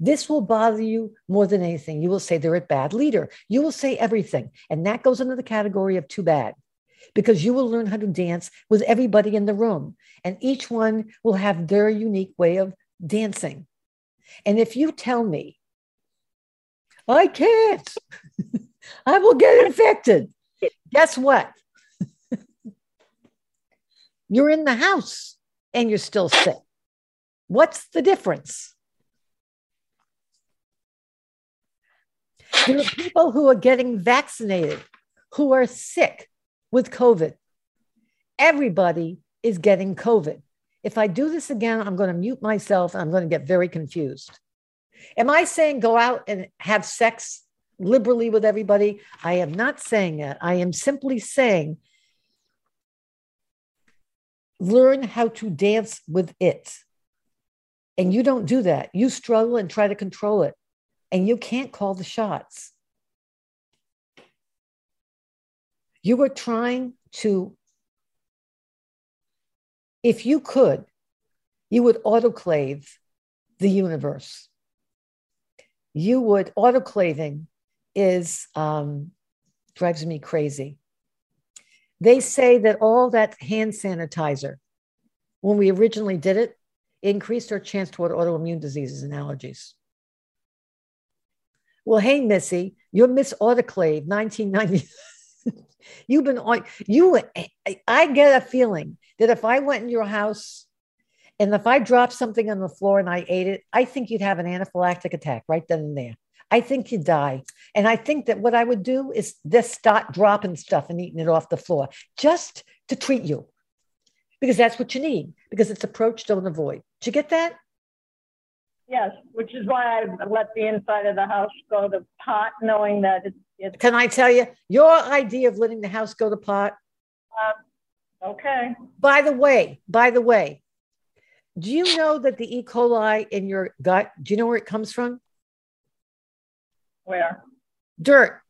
D: This will bother you more than anything. You will say they're a bad leader. You will say everything. And that goes into the category of too bad because you will learn how to dance with everybody in the room. And each one will have their unique way of dancing. And if you tell me, I can't, I will get infected, guess what? you're in the house and you're still sick. What's the difference? There are people who are getting vaccinated who are sick with COVID. Everybody is getting COVID. If I do this again, I'm going to mute myself and I'm going to get very confused. Am I saying go out and have sex liberally with everybody? I am not saying that. I am simply saying learn how to dance with it. And you don't do that. You struggle and try to control it and you can't call the shots. You were trying to, if you could, you would autoclave the universe. You would, autoclaving is, um, drives me crazy. They say that all that hand sanitizer, when we originally did it, increased our chance toward autoimmune diseases and allergies. Well, hey, Missy, you're Miss Autoclave 1990. You've been on you. I get a feeling that if I went in your house and if I dropped something on the floor and I ate it, I think you'd have an anaphylactic attack right then and there. I think you'd die. And I think that what I would do is just start dropping stuff and eating it off the floor just to treat you because that's what you need because it's approach, don't avoid. Did you get that?
E: Yes, which is why I let the inside of the house go to pot, knowing that it's. it's
D: Can I tell you your idea of letting the house go to pot?
E: uh, okay.
D: By the way, by the way, do you know that the E. coli in your gut, do you know where it comes from?
E: Where?
D: Dirt.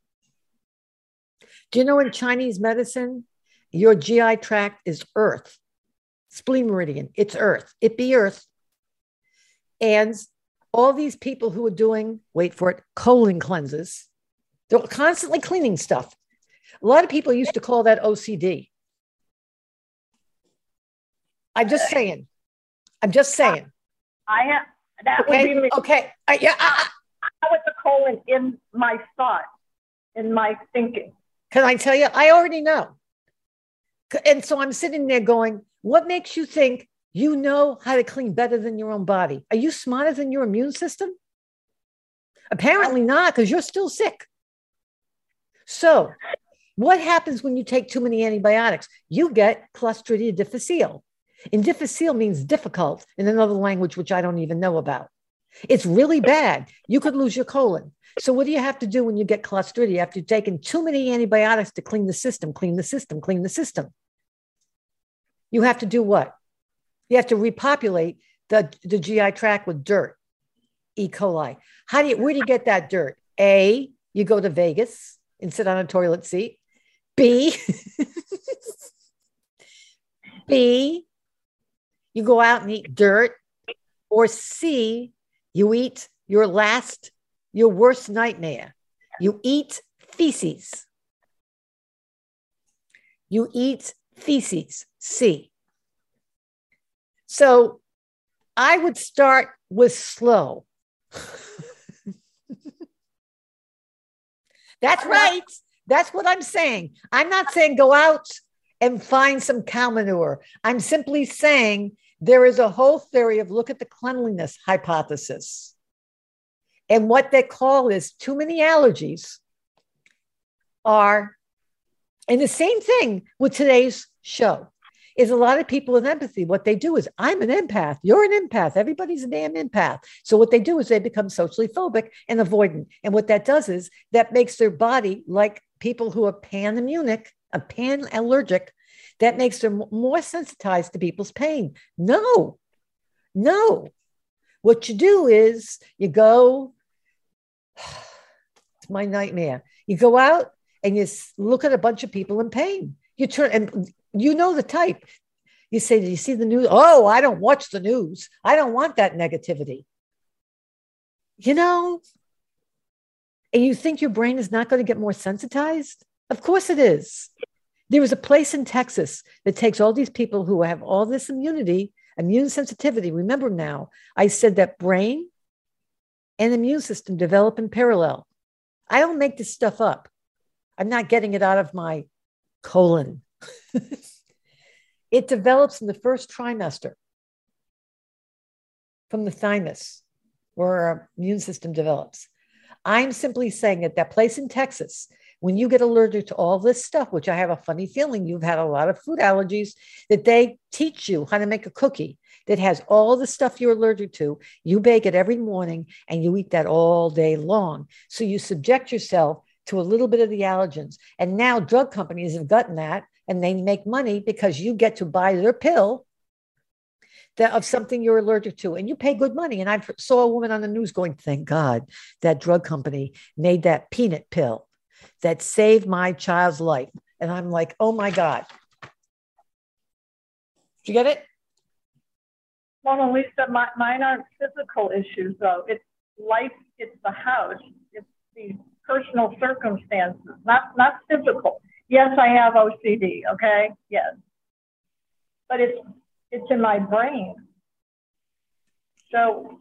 D: Do you know in Chinese medicine, your GI tract is earth, spleen meridian, it's earth, it be earth. And all these people who are doing, wait for it, colon cleanses, They're constantly cleaning stuff. A lot of people used to call that OCD. I'm just saying. I'm just saying.
E: I have that
D: Okay.
E: would be
D: Okay. Uh, uh, uh. I, yeah. I- I-
E: I was a colon in my thought, in my thinking.
D: Can I tell you? I already know. And so I'm sitting there going, what makes you think you know how to clean better than your own body? Are you smarter than your immune system? Apparently not, because you're still sick. So, what happens when you take too many antibiotics? You get Clostridia difficile. And difficile means difficult in another language, which I don't even know about. It's really bad. You could lose your colon. So, what do you have to do when you get Clostridia after you've taken too many antibiotics to clean the system, clean the system, clean the system? You have to do what? You have to repopulate the, the GI tract with dirt, E. coli. How do you, where do you get that dirt? A, you go to Vegas and sit on a toilet seat. B, B, you go out and eat dirt. Or C, you eat your last, your worst nightmare. You eat feces. You eat feces. C. So I would start with slow. That's right. That's what I'm saying. I'm not saying go out and find some cow manure. I'm simply saying there is a whole theory of look at the cleanliness hypothesis. And what they call is too many allergies are, and the same thing with today's show is a lot of people with empathy. What they do is, I'm an empath. You're an empath. Everybody's a damn empath. So what they do is they become socially phobic and avoidant. And what that does is that makes their body like people who are pan immunic, a pan allergic, that makes them more sensitized to people's pain. No, no. What you do is you go, it's my nightmare. You go out and you look at a bunch of people in pain. You turn and you know the type. You say, Do you see the news? Oh, I don't watch the news. I don't want that negativity. You know, and you think your brain is not going to get more sensitized? Of course it is. There is a place in Texas that takes all these people who have all this immunity, immune sensitivity. Remember now, I said that brain and immune system develop in parallel. I don't make this stuff up. I'm not getting it out of my colon. it develops in the first trimester from the thymus, where our immune system develops. I'm simply saying at that place in Texas, when you get allergic to all this stuff, which I have a funny feeling you've had a lot of food allergies, that they teach you how to make a cookie that has all the stuff you're allergic to. You bake it every morning and you eat that all day long. So you subject yourself to a little bit of the allergens. And now drug companies have gotten that and they make money because you get to buy their pill that of something you're allergic to and you pay good money and i saw a woman on the news going thank god that drug company made that peanut pill that saved my child's life and i'm like oh my god Did you get it
E: Mona Lisa, my, mine aren't physical issues though. It's life, it's the house, it's the personal circumstances, not, not physical. Yes, I have OCD, okay? Yes. But it's, it's in my brain. So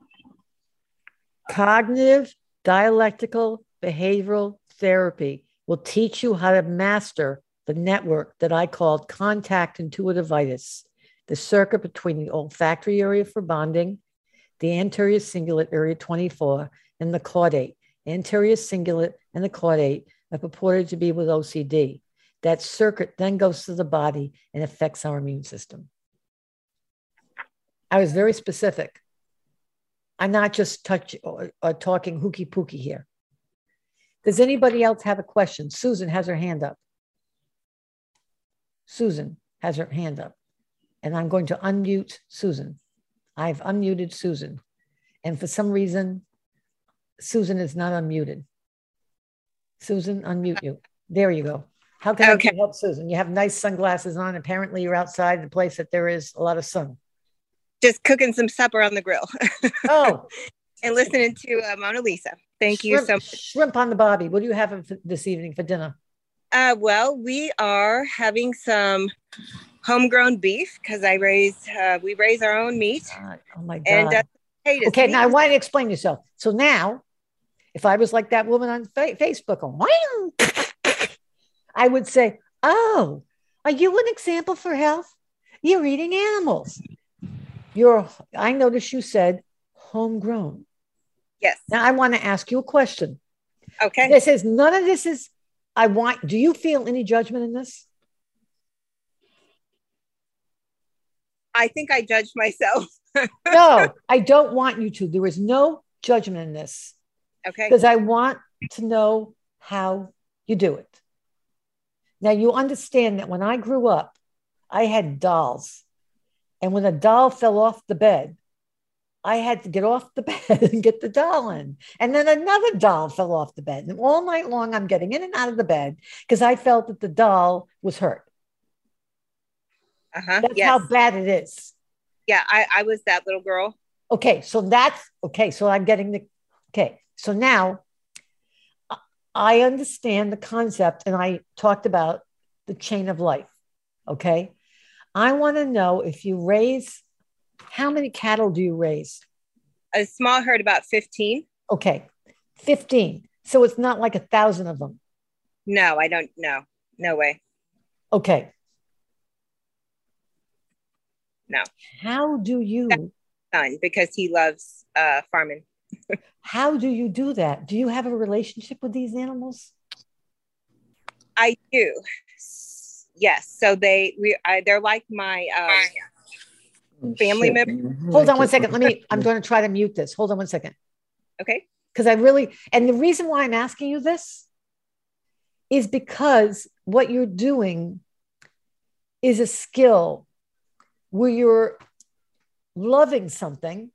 D: cognitive dialectical behavioral therapy will teach you how to master the network that I called contact intuitivitis, the circuit between the olfactory area for bonding, the anterior cingulate area 24, and the caudate. Anterior cingulate and the caudate are purported to be with OCD. That circuit then goes to the body and affects our immune system. I was very specific. I'm not just touch or, or talking hooky pooky here. Does anybody else have a question? Susan has her hand up. Susan has her hand up. And I'm going to unmute Susan. I've unmuted Susan. And for some reason, Susan is not unmuted. Susan, unmute you. There you go. How can
G: Okay.
D: I help Susan? You have nice sunglasses on. Apparently, you're outside in a place that there is a lot of sun.
G: Just cooking some supper on the grill
D: Oh,
G: and listening to uh, Mona Lisa. Thank
D: shrimp,
G: you so much.
D: Shrimp on the bobby. What do you have for this evening for dinner?
G: Uh, well, we are having some homegrown beef because I raise uh, we raise our own meat.
D: God, oh my God.
G: And uh, potatoes.
D: okay, now I want to explain yourself. So now, if I was like that woman on fa- Facebook, "Wow," I would say, "Oh, are you an example for health? You're eating animals. You're." I noticed you said homegrown.
G: yes.
D: Now I want to ask you a question.
G: Okay.
D: This is none of this is. I want. Do you feel any judgment in this?
G: I think I judged myself.
D: No, I don't want you to. There is no judgment in this.
G: Okay.
D: because I want to know how you do it. Now, you understand that when I grew up, I had dolls. And when a doll fell off the bed, I had to get off the bed and get the doll in. And then another doll fell off the bed. And all night long, I'm getting in and out of the bed because I felt that the doll was hurt.
G: Uh huh.
D: That's
G: Yes.
D: how bad it is.
G: yeah. I, I was that little girl.
D: Okay, so that's okay. So I'm getting the okay. So now I- understand the concept, and I talked about the chain of life. Okay, I want to know if you raise how many cattle do you raise?
G: A small herd, about fifteen.
D: Okay, 15. So it's not like a thousand of them.
G: No, I don't. No, no way.
D: Okay.
G: No.
D: How do you
G: Son, because he loves uh, farming.
D: How do you do that? Do you have a relationship with these animals?
G: I do. Yes. So they we I, they're like my um, family
D: Shit.
G: member.
D: Hold on one second. Let me, I'm going to try to mute this. Hold on one second.
G: Okay.
D: Because I really, and the reason why I'm asking you this is because what you're doing is a skill where you're loving something,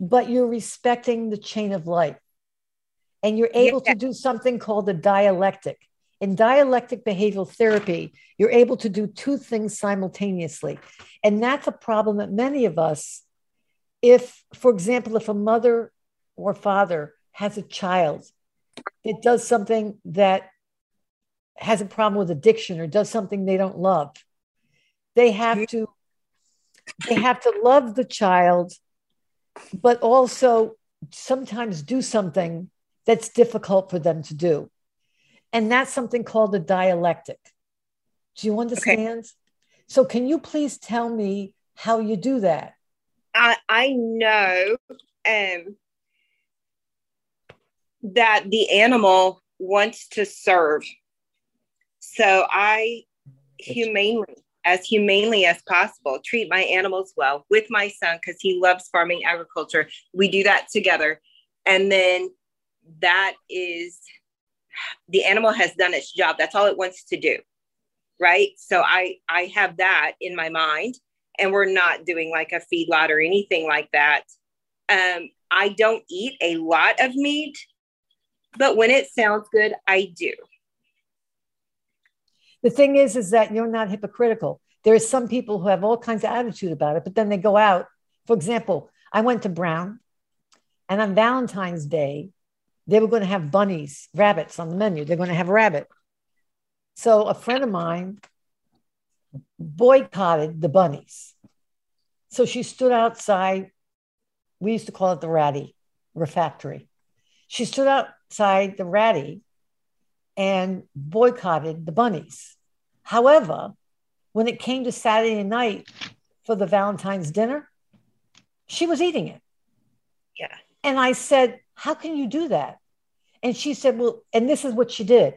D: but you're respecting the chain of life. And you're able
G: Yeah.
D: to do something called a dialectic. In dialectic behavioral therapy, you're able to do two things simultaneously. And that's a problem that many of us, if, for example, if a mother or father has a child that does something that has a problem with addiction or does something they don't love, they have to they have to love the child, but also sometimes do something that's difficult for them to do. And that's something called a dialectic. Do you understand? So, can you please tell me how you do that?
G: I I know um that the animal wants to serve. So I humanely as humanely as possible treat my animals well with my son because he loves farming agriculture. We do that together. And then that is the animal has done its job. That's all it wants to do. Right. So I I have that in my mind and we're not doing like a feedlot or anything like that. Um, I don't eat a lot of meat, but when it sounds good, I do.
D: The thing is, is that you're not hypocritical. There are some people who have all kinds of attitude about it, but then they go out. For example, I went to Brown, and on Valentine's Day, they were going to have bunnies, rabbits on the menu. They're going to have a rabbit. So a friend of mine boycotted the bunnies. So she stood outside. We used to call it the ratty refectory. She stood outside the ratty and boycotted the bunnies. However, when it came to Saturday night for the Valentine's dinner, she was eating it.
G: Yeah.
D: And I said, How can you do that? And she said, Well, and this is what she did.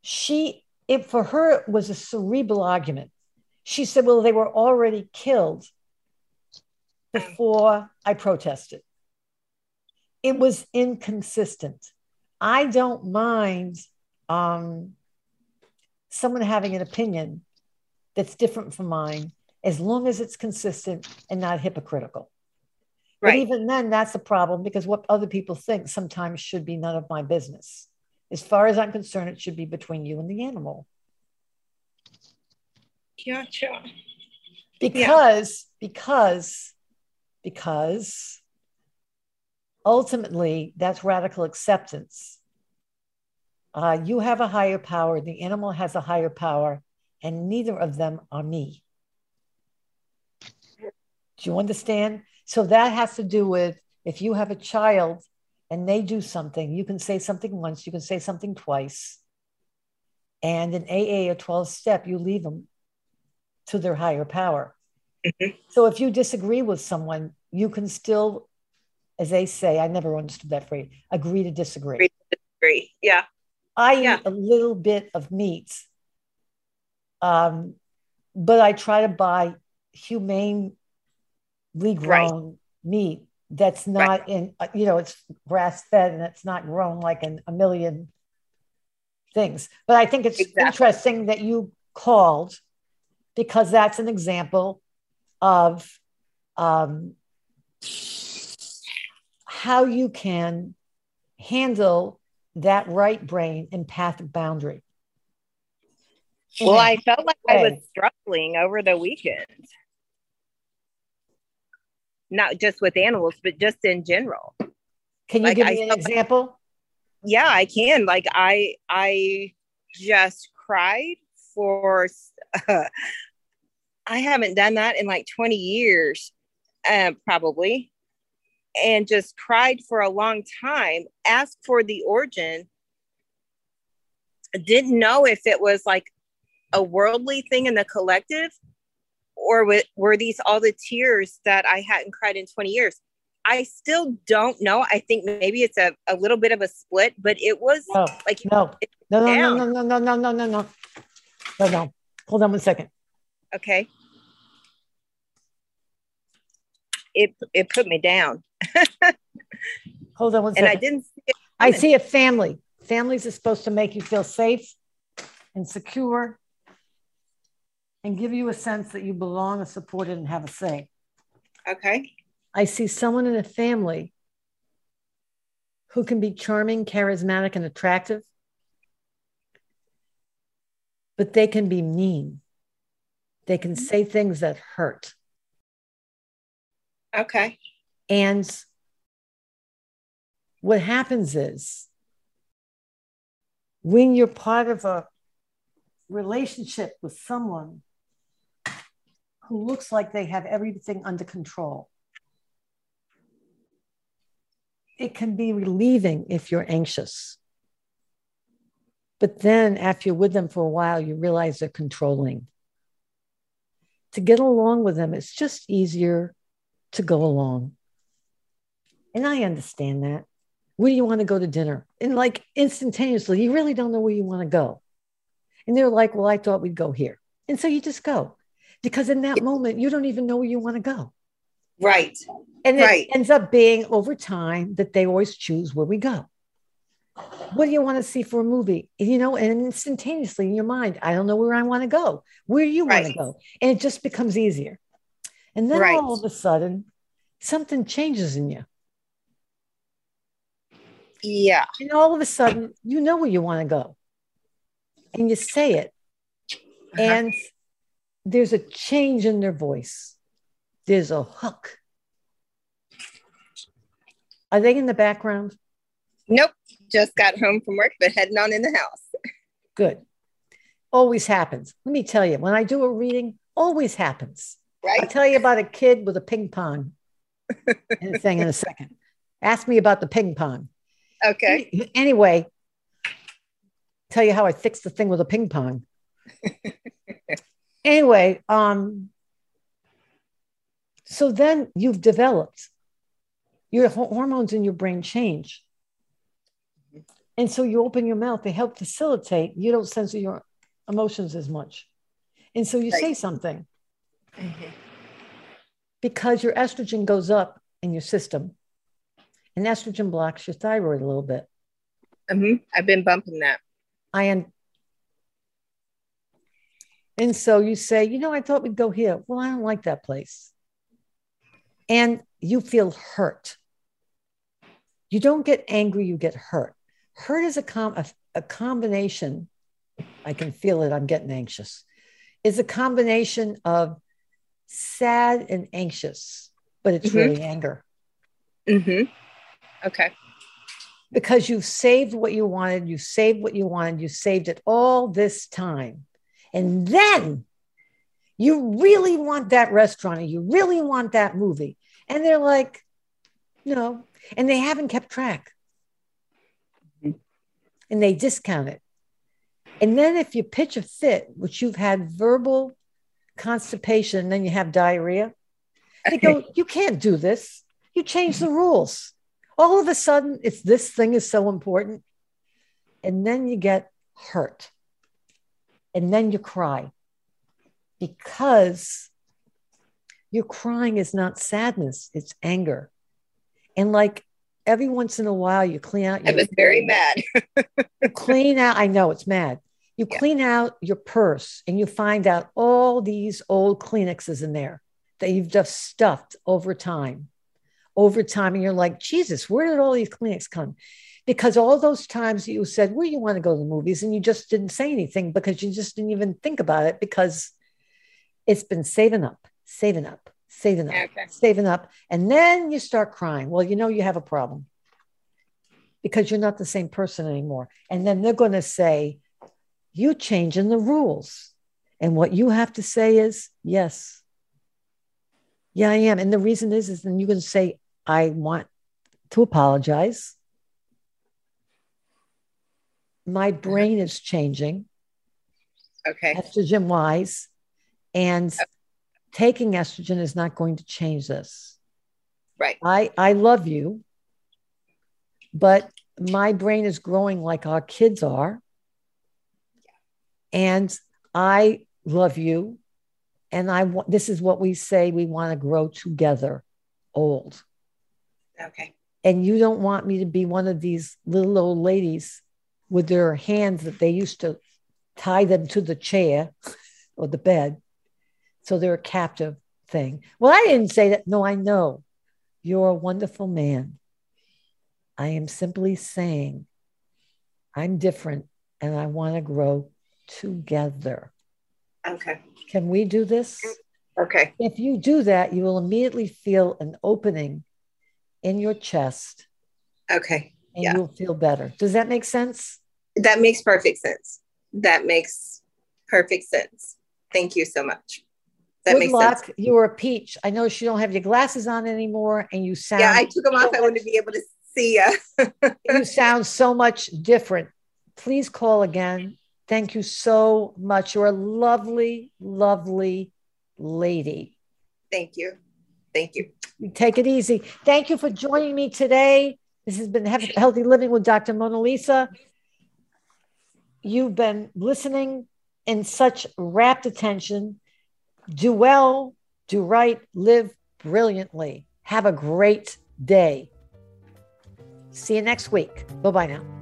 D: She, it for her, it was a cerebral argument. She said, Well, they were already killed before I protested. It was inconsistent. I don't mind um, someone having an opinion that's different from mine as long as it's consistent and not hypocritical. But even then, that's a problem because what other people think sometimes should be none of my business. As far as I'm concerned, it should be between you and the animal.
G: Gotcha.
D: Because, because, because ultimately, that's radical acceptance. Uh, you have a higher power, the animal has a higher power, and neither of them are me. Do you understand? So that has to do with if you have a child and they do something, you can say something once, you can say something twice. And in AA or 12 step, you leave them to their higher power. Mm-hmm. So if you disagree with someone, you can still, as they say, I never understood that phrase, agree to disagree. Agree to
G: disagree. Yeah.
D: I yeah. eat a little bit of meat, um, but I try to buy humanely grown right. meat that's not right. in, uh, you know, it's grass fed and it's not grown like in a million things. But I think it's exactly. interesting that you called because that's an example of um, how you can handle that right brain empathic boundary.
G: Well, I felt like. I was struggling over the weekend. Not just with animals, but just in general.
D: Can you like, give me I an example? Like,
G: yeah, I can. Like I I just cried for uh, I haven't done that in like 20 years, uh, probably and just cried for a long time, asked for the origin, didn't know if it was like a worldly thing in the collective or were these all the tears that I hadn't cried in 20 years? I still don't know. I think maybe it's a, a little bit of a split, but it was
D: no,
G: like
D: no, no, no, no, no, no, no, no, no, no, no, no. Hold on one second.
G: Okay. It it put me down.
D: Hold on one second.
G: And I didn't see
D: I see a family. Families are supposed to make you feel safe and secure and give you a sense that you belong and supported and have a say.
G: Okay.
D: I see someone in a family who can be charming, charismatic, and attractive, but they can be mean. They can mm-hmm. say things that hurt.
G: Okay.
D: And what happens is when you're part of a relationship with someone who looks like they have everything under control, it can be relieving if you're anxious. But then, after you're with them for a while, you realize they're controlling. To get along with them, it's just easier to go along. And I understand that. Where do you want to go to dinner? And like instantaneously, you really don't know where you want to go. And they're like, well, I thought we'd go here. And so you just go because in that moment, you don't even know where you want to go.
G: Right.
D: And
G: right.
D: it ends up being over time that they always choose where we go. What do you want to see for a movie? You know, and instantaneously in your mind, I don't know where I want to go. Where do you right. want to go? And it just becomes easier. And then right. all of a sudden, something changes in you.
G: Yeah.
D: And all of a sudden, you know where you want to go. And you say it. Uh-huh. And there's a change in their voice, there's a hook. Are they in the background?
G: Nope. Just got home from work, but heading on in the house.
D: Good. Always happens. Let me tell you, when I do a reading, always happens. Right. I'll tell you about a kid with a ping pong And a thing in a second. Ask me about the ping pong.
G: Okay.
D: Anyway, tell you how I fixed the thing with a ping pong. anyway, um, so then you've developed your hormones in your brain change. And so you open your mouth, they help facilitate, you don't censor your emotions as much. And so you right. say something. Mm-hmm. Because your estrogen goes up in your system, and estrogen blocks your thyroid a little bit.
G: Mm-hmm. I've been bumping that.
D: I am. And so you say, you know, I thought we'd go here. Well, I don't like that place. And you feel hurt. You don't get angry, you get hurt. Hurt is a, com- a, a combination. I can feel it. I'm getting anxious. Is a combination of sad and anxious, but it's mm-hmm. really anger.
G: Mm-hmm. Okay.
D: Because you've saved what you wanted, you saved what you wanted, you saved it all this time. And then you really want that restaurant and you really want that movie. And they're like, no. And they haven't kept track. Mm-hmm. And they discount it. And then if you pitch a fit, which you've had verbal constipation, and then you have diarrhea, they go, you can't do this. You change the rules. All of a sudden, it's this thing is so important. And then you get hurt. And then you cry because your crying is not sadness, it's anger. And like every once in a while, you clean out.
G: Your, I was very mad.
D: clean out. I know it's mad. You yeah. clean out your purse and you find out all these old Kleenexes in there that you've just stuffed over time, over time. And you're like, Jesus, where did all these clinics come? Because all those times you said, Where you want to go to the movies? And you just didn't say anything because you just didn't even think about it because it's been saving up, saving up, saving up, okay. saving up. And then you start crying. Well, you know, you have a problem because you're not the same person anymore. And then they're going to say, You changing the rules. And what you have to say is, Yes, yeah, I am. And the reason is, is then you can say, I want to apologize. My uh-huh. brain is changing.
G: Okay.
D: Estrogen wise. And okay. taking estrogen is not going to change this.
G: Right.
D: I, I love you, but my brain is growing like our kids are. And I love you and I want this is what we say we want to grow together old.
G: Okay.
D: And you don't want me to be one of these little old ladies with their hands that they used to tie them to the chair or the bed. So they're a captive thing. Well, I didn't say that. No, I know. You're a wonderful man. I am simply saying I'm different and I want to grow together.
G: Okay.
D: Can we do this?
G: Okay.
D: If you do that, you will immediately feel an opening in your chest.
G: Okay.
D: And yeah. you'll feel better. Does that make sense?
G: That makes perfect sense. That makes perfect sense. Thank you so much. That
D: Good
G: makes
D: luck.
G: sense.
D: You're a peach. I know you don't have your glasses on anymore, and you sound.
G: Yeah, I took them off. I wanted to be able to see you.
D: you sound so much different. Please call again. Thank you so much. You're a lovely, lovely lady.
G: Thank you. Thank you.
D: Take it easy. Thank you for joining me today. This has been Healthy Living with Dr. Mona Lisa. You've been listening in such rapt attention. Do well, do right, live brilliantly. Have a great day. See you next week. Bye bye now.